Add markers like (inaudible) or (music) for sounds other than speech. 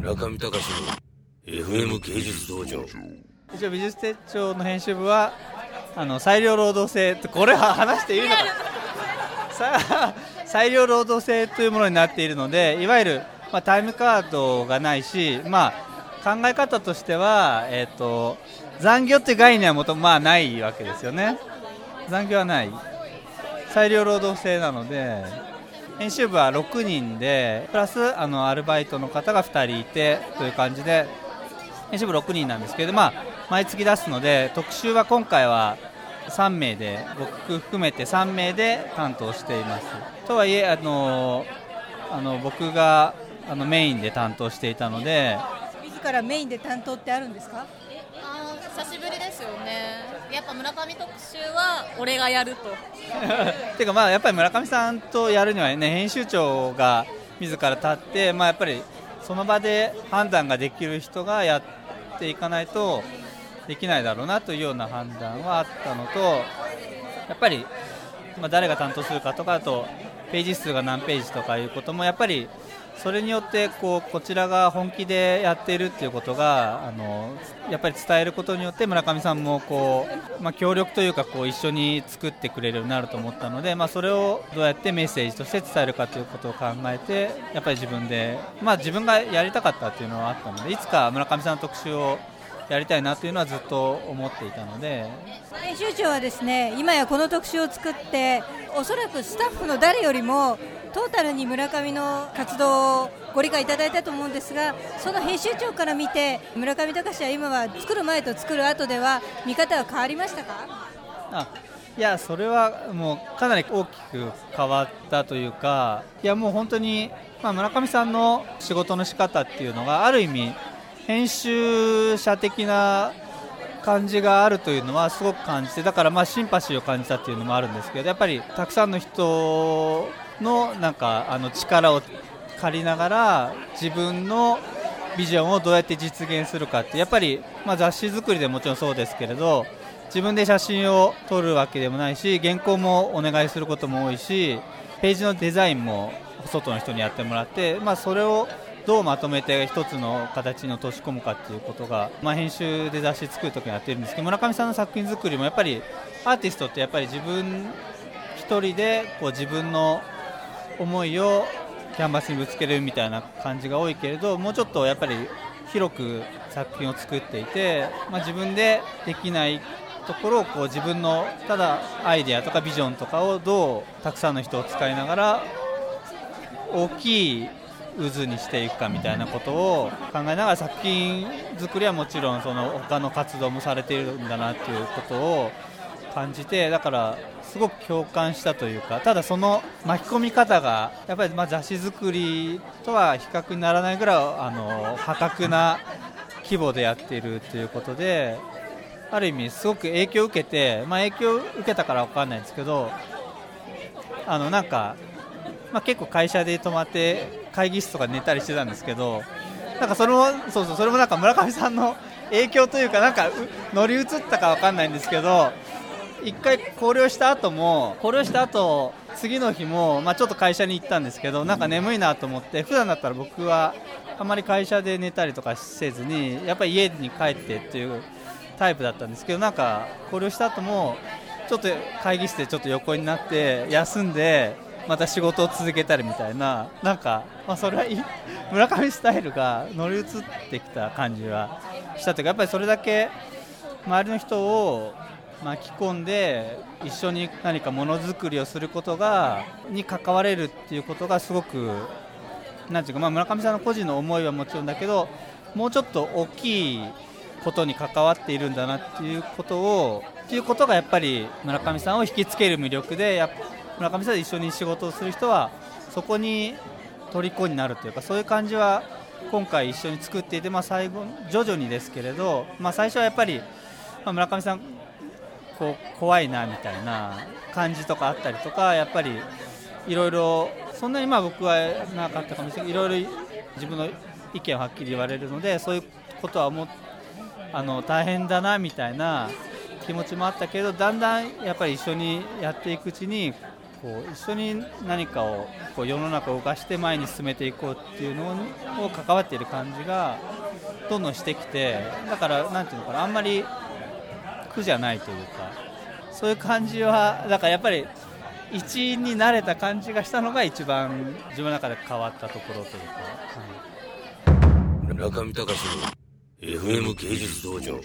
村上隆の FM 芸術道場。一応美術手帳の編集部はあの裁量労働制これは話していいのか (laughs) さ裁量労働制というものになっているのでいわゆる、まあ、タイムカードがないし、まあ、考え方としては、えーと、残業という概念はもとまあないわけですよね。残業はない。裁量労働制なので編集部は6人でプラスあのアルバイトの方が2人いてという感じで編集部6人なんですけど、まあ、毎月出すので特集は今回は3名で僕含めて3名で担当しています。とはいえあのあの僕があのメインで担当していたので自らメインで担当ってあるんですか？あ久しぶりですよねやっぱ村上特集は俺がやると。っ (laughs) ていうかまあやっぱり村上さんとやるにはね編集長が自ら立ってまあやっぱりその場で判断ができる人がやっていかないとできないだろうなというような判断はあったのとやっぱり、まあ、誰が担当するかとかあとページ数が何ページとかいうこともやっぱりそれによってこうこちらが本気でやっているっていうことがあのやっぱり伝えることによって村上さんもこう、まあ、協力というかこう一緒に作ってくれるようになると思ったので、まあ、それをどうやってメッセージとして伝えるかということを考えてやっぱり自分で、まあ、自分がやりたかったっていうのはあったのでいつか村上さんの特集をやりたいなというのはずっと思っていたので。編集長はですね今やこの特集を作っておそらくスタッフの誰よりもトータルに村上の活動をご理解いただいたと思うんですがその編集長から見て村上隆は今は作る前と作る後では見方は変わりましたか？いやそれはもうかなり大きく変わったというかいやもう本当に、まあ、村上さんの仕事の仕方っていうのがある意味編集者的な感じがあるというのはすごく感じてだからまあシンパシーを感じたっていうのもあるんですけどやっぱりたくさんの人のなんかあの力を借りながら自分のビジョンをどうやって実現するかってやっぱり、まあ、雑誌作りでもちろんそうですけれど自分で写真を撮るわけでもないし原稿もお願いすることも多いしページのデザインも外の人にやってもらって、まあ、それをどうまとめて一つの形に落とし込むかっていうことが、まあ、編集で雑誌作るときにやってるんですけど村上さんの作品作りもやっぱりアーティストってやっぱり自分一人でこう自分の思いをキャンバスにぶつけるみたいな感じが多いけれどもうちょっとやっぱり広く作品を作っていて、まあ、自分でできないところをこう自分のただアイデアとかビジョンとかをどうたくさんの人を使いながら大きい渦にしていくかみたいなことを考えながら作品作りはもちろんその他の活動もされているんだなっていうことを感じてだからすごく共感したというかただその巻き込み方がやっぱりま雑誌作りとは比較にならないぐらいあの破格な規模でやっているということである意味すごく影響を受けて、まあ、影響を受けたから分かんないんですけどあのなんかまあ、結構会社で泊まって会議室とか寝たりしてたんですけどなんかそれもそうそうそれもなんか村上さんの影響というかなんか乗り移ったか分かんないんですけど1回考慮した後も考慮した後。次の日も、まあ、ちょっと会社に行ったんですけどなんか眠いなと思って普段だったら僕はあまり会社で寝たりとかせずにやっぱり家に帰ってっていうタイプだったんですけどなんか考慮した後もちょっと会議室でちょっと横になって休んでまた仕事を続けたりみたいななんか、まあ、それはいい村上スタイルが乗り移ってきた感じはしたというかやっぱりそれだけ周りの人を巻き込んで一緒に何かものづくりをすることがに関われるっていうことがすごくなんていうか、まあ、村上さんの個人の思いはもちろんだけどもうちょっと大きいことに関わっているんだなっていうことをっていうことがやっぱり村上さんを引きつける魅力でや村上さんで一緒に仕事をする人はそこに虜になるというかそういう感じは今回一緒に作っていて、まあ、最後徐々にですけれど、まあ、最初はやっぱり、まあ、村上さんこう怖いなみたいな感じとかあったりとかやっぱりいろいろそんなにまあ僕はなかったかもしれない。けどいろいろ自分の意見をはっきり言われるのでそういうことはもあの大変だなみたいな気持ちもあったけどだんだんやっぱり一緒にやっていくうちにこう一緒に何かをこう世の中を動かして前に進めていこうっていうのを関わっている感じがどんどんしてきてだからなんていうのかなあんまり苦じゃないというかそういう感じはだからやっぱり一員になれた感じがしたのが一番自分の中で変わったところというか、中見隆の FM 芸術道場。